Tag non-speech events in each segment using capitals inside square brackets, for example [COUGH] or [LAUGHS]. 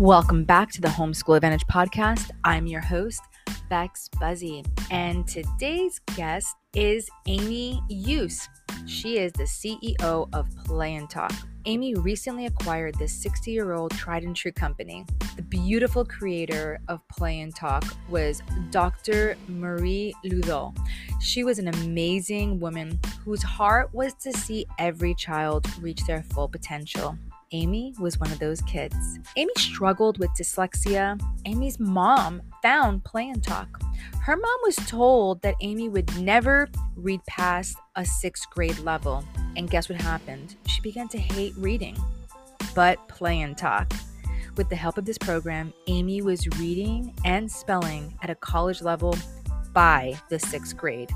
Welcome back to the Homeschool Advantage podcast. I'm your host, Bex Buzzy, and today's guest is Aimee Eucce. She is the CEO of Play and Talk. Aimee recently acquired this 60 year old tried and true company. The beautiful creator of Play and Talk was Dr. Marie LeDoux. She was an amazing woman whose heart was to see every child reach their full potential. Aimee was one of those kids. Aimee struggled with dyslexia. Aimee's mom found Play and Talk. Her mom was told that Aimee would never read past a sixth grade level. And guess what happened? She began to hate reading. But Play and Talk. With the help of this program, Aimee was reading and spelling at a college level by the sixth grade.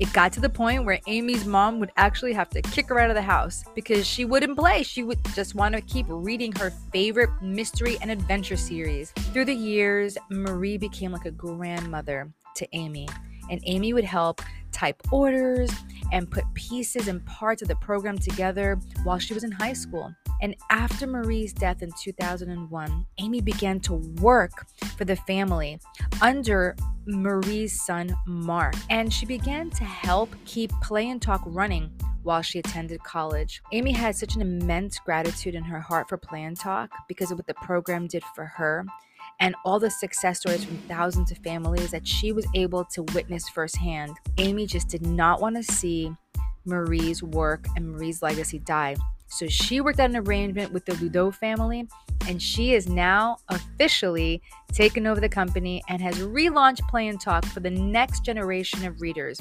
It got to the point where Aimee's mom would actually have to kick her out of the house because she wouldn't play. She would just want to keep reading her favorite mystery and adventure series. Through the years, Marie became like a grandmother to Aimee, and Aimee would help type orders and put pieces and parts of the program together while she was in high school. And after Marie's death in 2001, Aimee began to work for the family under Marie's son, Mark. And she began to help keep Play and Talk running while she attended college. Aimee had such an immense gratitude in her heart for Play and Talk because of what the program did for her and all the success stories from thousands of families that she was able to witness firsthand. Aimee just did not want to see Marie's work and Marie's legacy die. So she worked out an arrangement with the LeDoux family, and she is now officially taken over the company and has relaunched Play and Talk for the next generation of readers.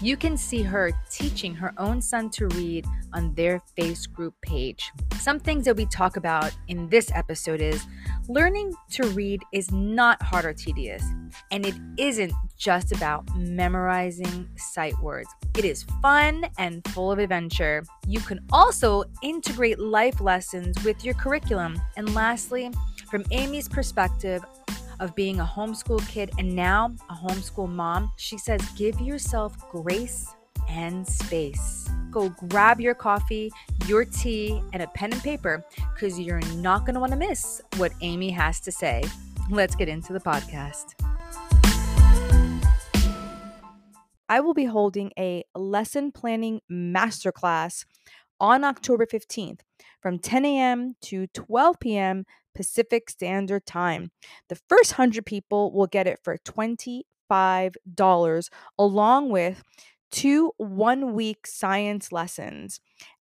You can see her teaching her own son to read on their face group page. Some things that we talk about in this episode is learning to read is not hard or tedious, and it isn't just about memorizing sight words. It is fun and full of adventure. You can also integrate life lessons with your curriculum. And lastly, from Aimee's perspective, of being a homeschool kid and now a homeschool mom, she says, give yourself grace and space. Go grab your coffee, your tea, and a pen and paper because you're not going to want to miss what Aimee has to say. Let's get into the podcast. I will be holding a lesson planning masterclass on October 15th from 10 a.m. to 12 p.m. Pacific Standard Time. The first 100 people will get it for $25, along with two one week science lessons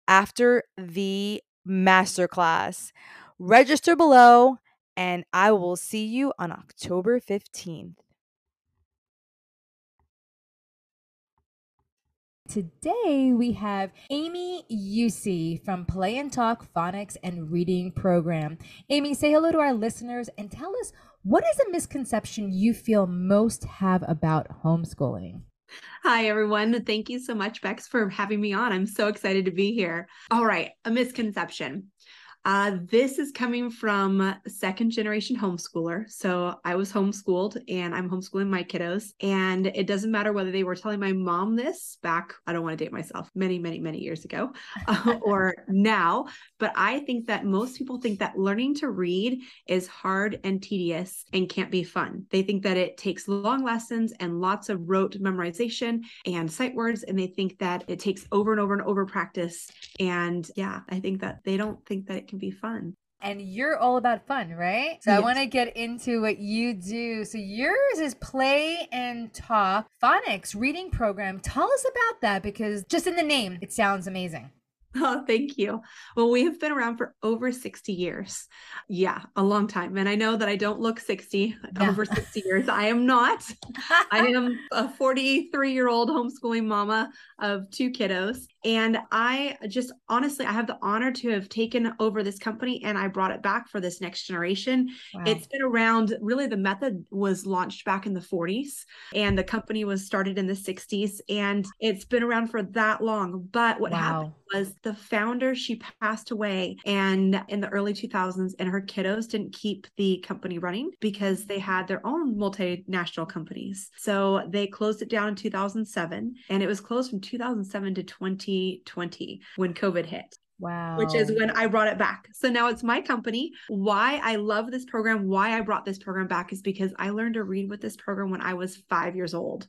after the masterclass. Register below, and I will see you on October 15th. Today we have Aimee Eucce from Play and Talk Phonics and Reading Program. Aimee, say hello to our listeners and tell us what is a misconception you feel most have about homeschooling? Hi, everyone. Thank you so much, Bex, for having me on. I'm so excited to be here. All right, a misconception. Uh, this is coming from second generation homeschooler. So I was homeschooled and I'm homeschooling my kiddos. And it doesn't matter whether they were telling my mom this back, I don't want to date myself, many, many, many years ago [LAUGHS] uh, or now. But I think that most people think that learning to read is hard and tedious and can't be fun. They think that it takes long lessons and lots of rote memorization and sight words. And they think that it takes over and over and over practice. And yeah, I think that they don't think that it can can be fun. And you're all about fun, right? So yes. I want to get into what you do. So yours is Play and Talk Phonics reading program. Tell us about that because just in the name, it sounds amazing. [LAUGHS] Oh, thank you. Well, we have been around for over 60 years. Yeah, a long time. And I know that I don't look 60 yeah. over 60 years. I am not. [LAUGHS] I am a 43 year old homeschooling mama of two kiddos. And I just honestly, I have the honor to have taken over this company and I brought it back for this next generation. Wow. It's been around, really, the method was launched back in the 40s and the company was started in the 60s. And it's been around for that long. But what wow. happened was the founder, she passed away and in the early 2000s, and her kiddos didn't keep the company running because they had their own multinational companies. So they closed it down in 2007 and it was closed from 2007 to 2020 when COVID hit. Wow. Which is when I brought it back. So now it's my company. Why I love this program, why I brought this program back is because I learned to read with this program when I was five years old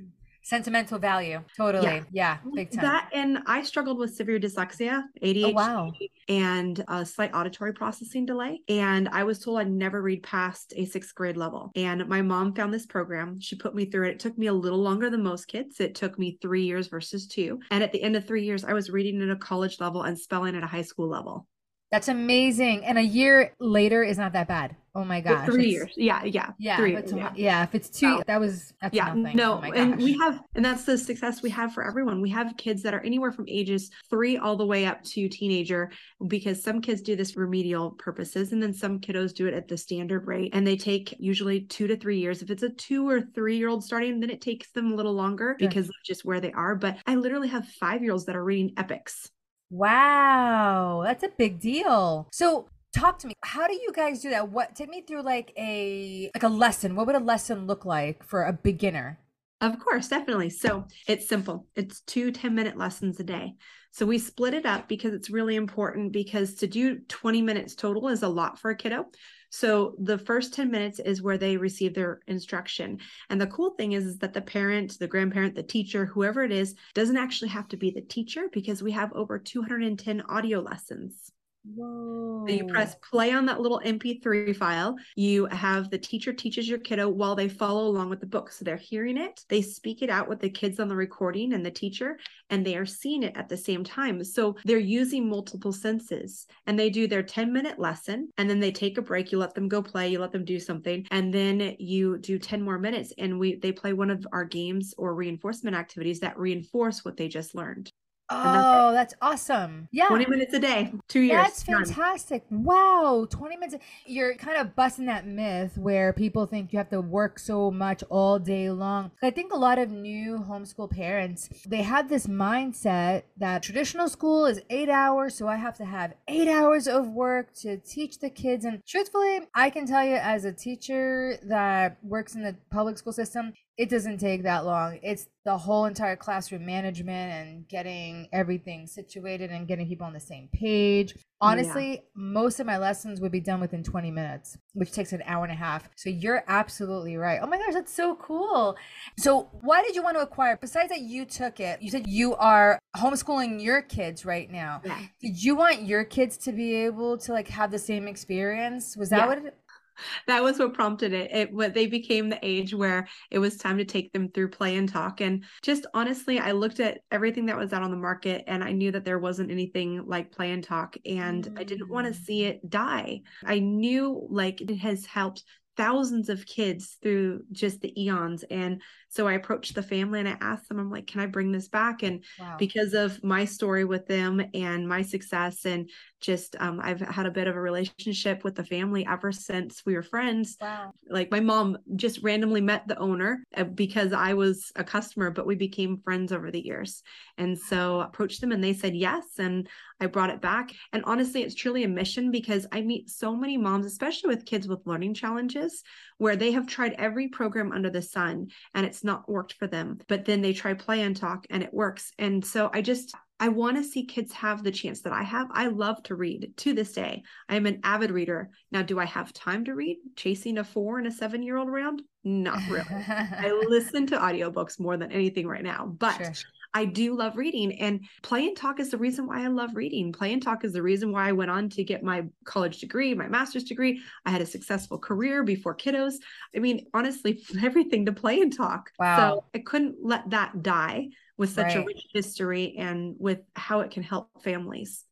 sentimental value. Totally. Yeah, yeah big time. that and i struggled with severe dyslexia adhd oh, wow. and a slight auditory processing delay and i was told i'd never read past a sixth grade level. And my mom found this program. She put me through it. It took me a little longer than most kids. It took me three years versus two. And at the end of three years i was reading at a college level and spelling at a high school level. That's amazing. And a year later is not that bad. Oh my gosh. three years. Yeah. Yeah. Yeah. Three years, yeah. yeah. If it's two, that was, that's yeah. Nothing. No. Oh and we have, and that's the success we have for everyone. We have kids that are anywhere from ages three all the way up to teenager because some kids do this for remedial purposes. And then some kiddos do it at the standard rate and they take usually two to three years. If it's a two or three year old starting, then it takes them a little longer sure. because of just where they are. But I literally have five year olds that are reading epics Wow, that's a big deal. So talk to me. How do you guys do that? What take me through like a like a lesson. What would a lesson look like for a beginner? Of course, definitely. So it's simple. It's two 10 minute lessons a day. So we split it up because it's really important because to do 20 minutes total is a lot for a kiddo. So the first 10 minutes is where they receive their instruction. And the cool thing is, is that the parent, the grandparent, the teacher, whoever it is, doesn't actually have to be the teacher because we have over 210 audio lessons. Whoa. So you press play on that little MP3 file. You have the teacher teaches your kiddo while they follow along with the book. So they're hearing it, they speak it out with the kids on the recording and the teacher, and they are seeing it at the same time. So they're using multiple senses and they do their 10 minute lesson and then they take a break. You let them go play, you let them do something, and then you do 10 more minutes and we they play one of our games or reinforcement activities that reinforce what they just learned. Oh, that's awesome. Yeah. 20 minutes a day, two years. That's fantastic. Wow. 20 minutes. You're kind of busting that myth where people think you have to work so much all day long. I think a lot of new homeschool parents, they have this mindset that traditional school is eight hours. So I have to have eight hours of work to teach the kids. And truthfully, I can tell you as a teacher that works in the public school system, it doesn't take that long. It's the whole entire classroom management and getting everything situated and getting people on the same page. Honestly, yeah. most of my lessons would be done within 20 minutes, which takes an hour and a half. So you're absolutely right. Oh my gosh, that's so cool. So, why did you want to acquire? Besides that, you took it, you said you are homeschooling your kids right now. Yeah. Did you want your kids to be able to like have the same experience? Was that yeah. what it [LAUGHS] that was what prompted it. It what they became the age where it was time to take them through play and talk. And just honestly, I looked at everything that was out on the market and I knew that there wasn't anything like play and talk. And mm-hmm. I didn't want to mm. see it die. I knew like it has helped thousands of kids through just the eons and so i approached the family and i asked them i'm like can i bring this back and wow. because of my story with them and my success and just um, i've had a bit of a relationship with the family ever since we were friends wow. like my mom just randomly met the owner uh, because i was a customer but we became friends over the years and so approached them and they said yes and I brought it back. And honestly, it's truly a mission because I meet so many moms, especially with kids with learning challenges, where they have tried every program under the sun and it's not worked for them. But then they try play and talk and it works. And so I just, I want to see kids have the chance that I have. I love to read to this day. I am an avid reader. Now, do I have time to read? Chasing a four and a seven year old around? Not really. I [LAUGHS] listen to audiobooks more than anything right now, but sure. I do love reading. And play and talk is the reason why I love reading. Play and talk is the reason why I went on to get my college degree, my master's degree. I had a successful career before kiddos. I mean, honestly, [LAUGHS] everything to play and talk. Wow. So I couldn't let that die with such right. a rich history and with how it can help families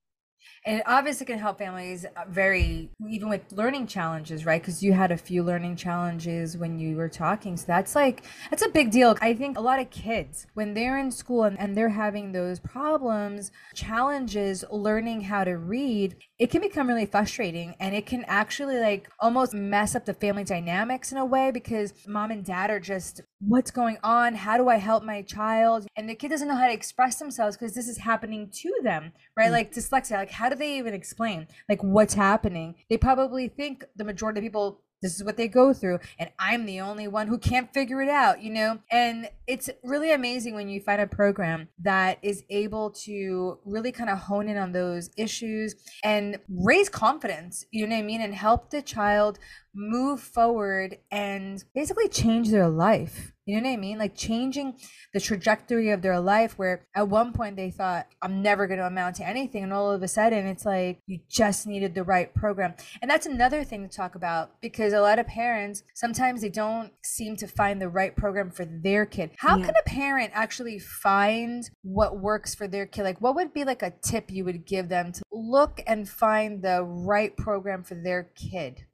and it obviously can help families uh, very even with learning challenges right? Because you had a few learning challenges when you were talking. So that's like that's a big deal. I think a lot of kids when they're in school and, and they're having those problems challenges learning how to read it can become really frustrating. And it can actually like almost mess up the family dynamics in a way because mom and dad are just what's going on? How do i help my child? And the kid doesn't know how to express themselves because this is happening to them right? Mm-hmm. like dyslexia like how do they even explain like what's happening? They probably think the majority of people this is what they go through and i'm the only one who can't figure it out you know? And it's really amazing when you find a program that is able to really kind of hone in on those issues and raise confidence you know what i mean and help the child move forward and basically change their life. You know what I mean? Like changing the trajectory of their life where at one point they thought, I'm never going to amount to anything. And all of a sudden it's like you just needed the right program. And that's another thing to talk about because a lot of parents sometimes they don't seem to find the right program for their kid. How yeah. can a parent actually find what works for their kid? Like, what would be like a tip you would give them to look and find the right program for their kid?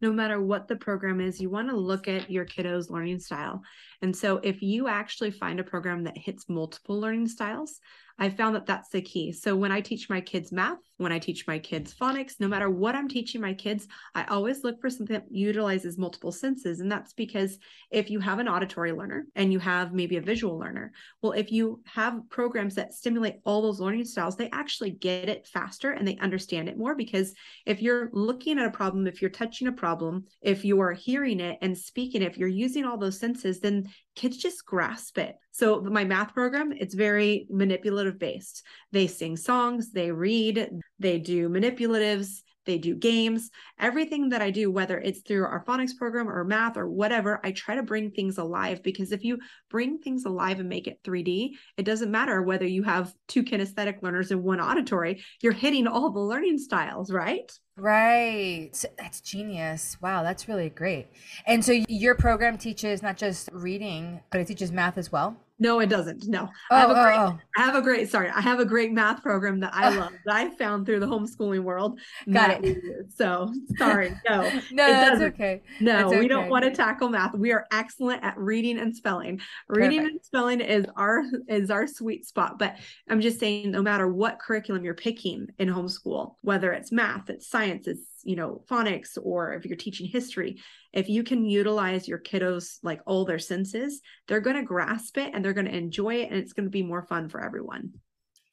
No matter what the program is, you want to look at your kiddo's learning style. And so if you actually find a program that hits multiple learning styles, I found that that's the key. So when I teach my kids math, when I teach my kids phonics, no matter what I'm teaching my kids, I always look for something that utilizes multiple senses. And that's because if you have an auditory learner and you have maybe a visual learner, well, if you have programs that stimulate all those learning styles, they actually get it faster and they understand it more. Because if you're looking at a problem, if you're touching a problem, if you are hearing it and speaking, if you're using all those senses, then kids just grasp it. So my math program, it's very manipulative based. They sing songs, they read, they do manipulatives, they do games, everything that I do, whether it's through our phonics program or math or whatever, I try to bring things alive because if you bring things alive and make it 3D, it doesn't matter whether you have two kinesthetic learners and one auditory, you're hitting all the learning styles, right? Right. That's genius. Wow, that's really great. And so your program teaches not just reading, but it teaches math as well? No, it doesn't. No, oh, I have oh, a oh, great, oh. I have a great, sorry, I have a great math program that I love [LAUGHS] that I found through the homeschooling world. Got it. So sorry, no, [LAUGHS] no, that's okay. No, that's we don't want to tackle math. We are excellent at reading and spelling. Reading Perfect. and spelling is our is our sweet spot. But I'm just saying, no matter what curriculum you're picking in homeschool, whether it's math, it's science, it's you know phonics or if you're teaching history if you can utilize your kiddos like all their senses they're going to grasp it and they're going to enjoy it and it's going to be more fun for everyone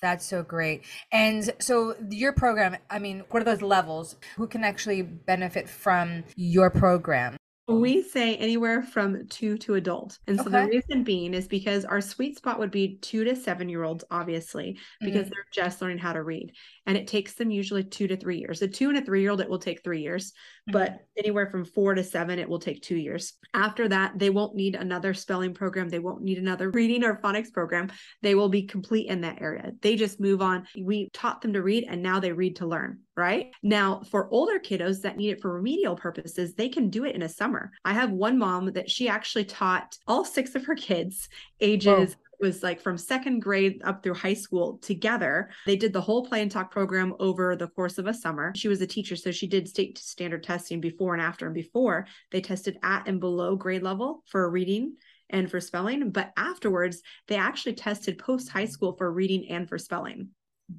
that's so great. And so your program, I mean, what are those levels? Who can actually benefit from your program? We say anywhere from two to adult. And so okay. the reason being is because our sweet spot would be two to seven year olds, obviously, because mm-hmm. they're just learning how to read. And it takes them usually two to three years. A two and a three year old, it will take three years, mm-hmm. But mm-hmm. anywhere from four to seven, it will take two years. After that, they won't need another spelling program. They won't need another reading or phonics program. They will be complete in that area. They just move on. We taught them to read and now they read to learn right? Now, for older kiddos that need it for remedial purposes, they can do it in a summer. I have one mom that she actually taught all six of her kids ages was like from second grade up through high school together. They did the whole play and talk program over the course of a summer. She was a teacher, so she did state standard testing before and after. And before they tested at and below grade level for reading and for spelling. But afterwards, they actually tested post high school for reading and for spelling.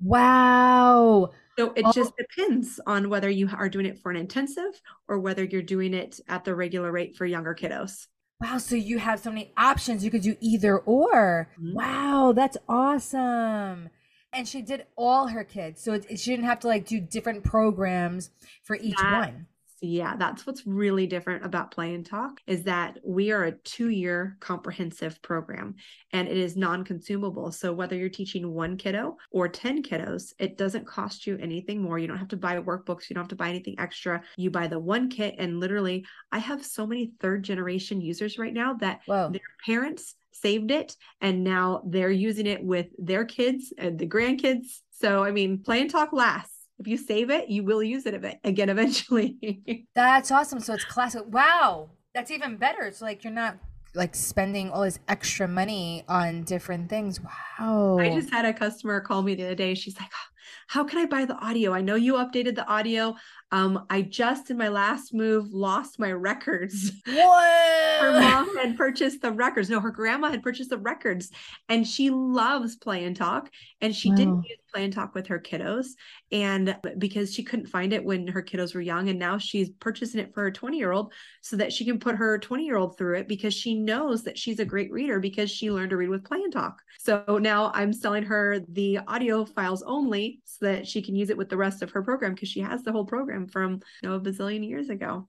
Wow. So it oh. just depends on whether you are doing it for an intensive or whether you're doing it at the regular rate for younger kiddos. Wow, so you have so many options. You could do either or. Mm-hmm. Wow, that's awesome. And she did all her kids. So it, she didn't have to like do different programs for each that, one yeah, that's what's really different about Play and Talk is that we are a two year comprehensive program and it is non consumable. So whether you're teaching one kiddo or 10 kiddos, it doesn't cost you anything more. You don't have to buy workbooks, you don't have to buy anything extra. You buy the one kit. And literally, I have so many third generation users right now that Whoa. their parents saved it and now they're using it with their kids and the grandkids. So, I mean, Play and Talk lasts if you save it, you will use it again [LAUGHS] eventually. That's awesome. So it's classic. Wow. That's even better. It's like you're not like spending all this extra money on different things. Wow. I just had a customer call me the other day. She's like, oh, How can I buy the audio? I know you updated the audio. Um, I just in my last move lost my records. [LAUGHS] What? her mom had purchased the records. No, her grandma had purchased the records, and she loves play and talk. And she wow. didn't use play and talk with her kiddos, and because she couldn't find it when her kiddos were young, and now she's purchasing it for her 20 year old so that she can put her 20 year old through it because she knows that she's a great reader because she learned to read with play and talk. So now I'm selling her the audio files only so that she can use it with the rest of her program because she has the whole program from you know a bazillion years ago.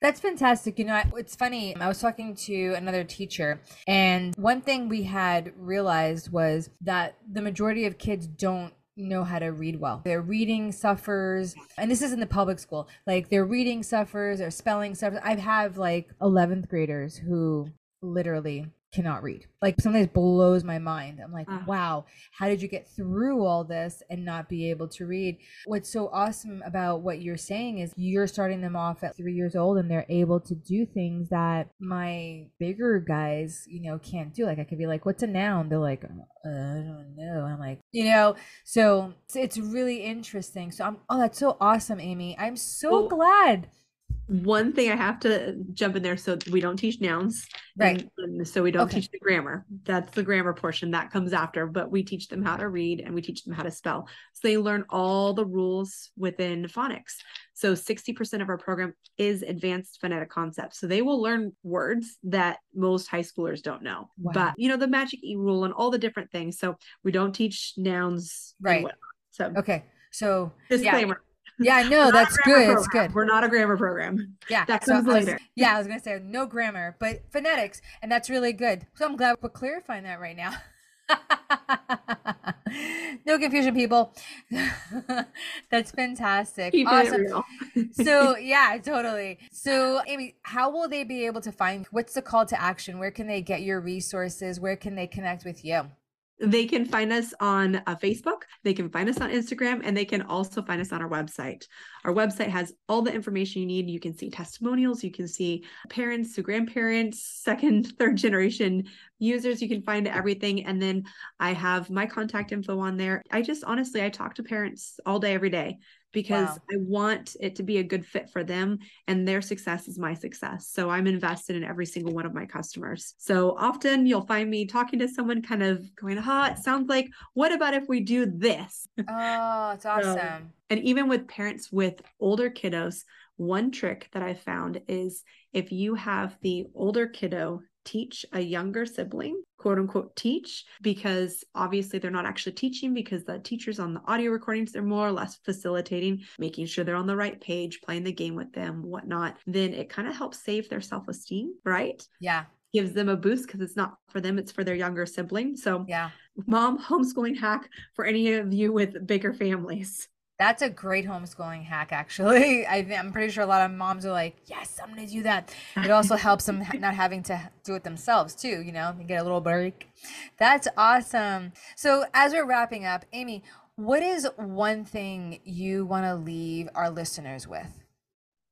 That's fantastic. You know, it's funny. I was talking to another teacher, and one thing we had realized was that the majority of kids don't know how to read well. Their reading suffers, and this is in the public school. Like their reading suffers, their spelling suffers. I have like 11th graders who literally cannot read. Like sometimes blows my mind. I'm like, uh. wow, how did you get through all this and not be able to read? What's so awesome about what you're saying is you're starting them off at three years old and they're able to do things that my bigger guys, you know, can't do. Like I could be like, what's a noun? They're like, uh, I don't know. I'm like, you know, so it's, it's really interesting. So I'm, oh, that's so awesome, Aimee. I'm so well, glad one thing I have to jump in there so we don't teach nouns. Right. And, and so we don't okay. teach the grammar. That's the grammar portion that comes after, but we teach them how to read and we teach them how to spell. So they learn all the rules within phonics. So 60% of our program is advanced phonetic concepts. So they will learn words that most high schoolers don't know. Wow. But you know, the magic E rule and all the different things. So we don't teach nouns. Right. So okay. So disclaimer. Yeah yeah, no, that's good. It's good. We're not a grammar program. Yeah, that comes so later. Was, yeah, I was gonna say no grammar, but phonetics, and that's really good. So I'm glad we're clarifying that right now. [LAUGHS] no confusion, people. [LAUGHS] That's fantastic. Keep awesome. so [LAUGHS] yeah, totally. So Aimee, how will they be able to find what's the call to action? Where can they get your resources? Where can they connect with you? They can find us on uh, Facebook, they can find us on Instagram, and they can also find us on our website. Our website has all the information you need. You can see testimonials, you can see parents to grandparents, second, [LAUGHS] third generation users. You can find everything. And then I have my contact info on there. I just honestly, I talk to parents all day, every day because wow. I want it to be a good fit for them and their success is my success. So I'm invested in every single one of my customers. So often you'll find me talking to someone kind of going, "Ha, it sounds like what about if we do this?" Oh, it's awesome. So, and even with parents with older kiddos, one trick that I found is if you have the older kiddo teach a younger sibling, quote unquote, teach, because obviously they're not actually teaching because the teachers on the audio recordings, they're more or less facilitating, making sure they're on the right page, playing the game with them, whatnot. Then it kind of helps save their self esteem, right? Yeah gives them a boost because it's not for them, it's for their younger sibling. So, yeah, mom homeschooling hack for any of you with bigger families. That's a great homeschooling hack, actually. [LAUGHS] I, am pretty sure a lot of moms are like, yes, I'm going to do that. It also helps them not having to do it themselves, too, you know, get a little break. That's awesome. So, as we're wrapping up, Aimee, what is one thing you want to leave our listeners with?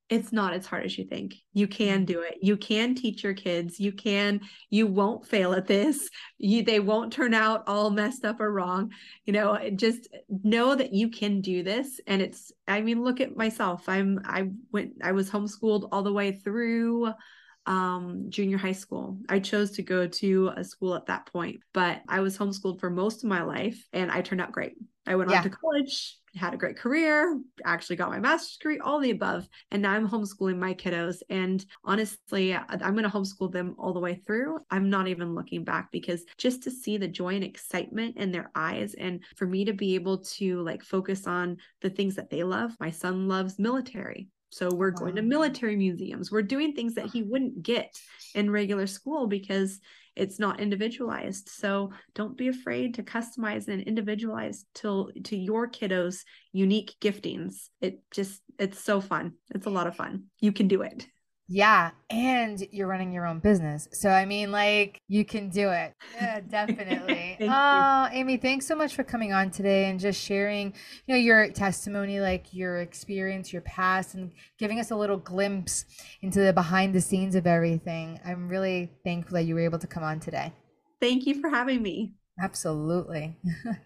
It's not as hard as you think. You can mm. do it. You can teach your kids. You can, you won't fail at this. You they won't turn out all messed up or wrong. You know, just know that you can do this. And it's, I mean, look at myself. I'm I went, I was homeschooled all the way through um, junior high school. I chose to go to a school at that point, but I was homeschooled for most of my life and I turned out great. I went yeah. on to college, had a great career, actually got my master's degree, all the above. And now I'm homeschooling my kiddos. And honestly, I'm going to homeschool them all the way through. I'm not even looking back because just to see the joy and excitement in their eyes and for me to be able to like focus on the things that they love. My son loves military. So we're wow. going to military museums. We're doing things that he wouldn't get in regular school because it's not individualized. So don't be afraid to customize and individualize to to your kiddos' unique giftings. It just it's so fun. It's a lot of fun. You can do it. Yeah, and you're running your own business. So I mean like you can do it. Yeah, [LAUGHS] definitely. oh, Aimee, thanks so much for coming on today and just sharing, you know, your testimony, like your experience, your past and giving us a little glimpse into the behind the scenes of everything. I'm really thankful that you were able to come on today. Thank you for having me. Absolutely. [LAUGHS]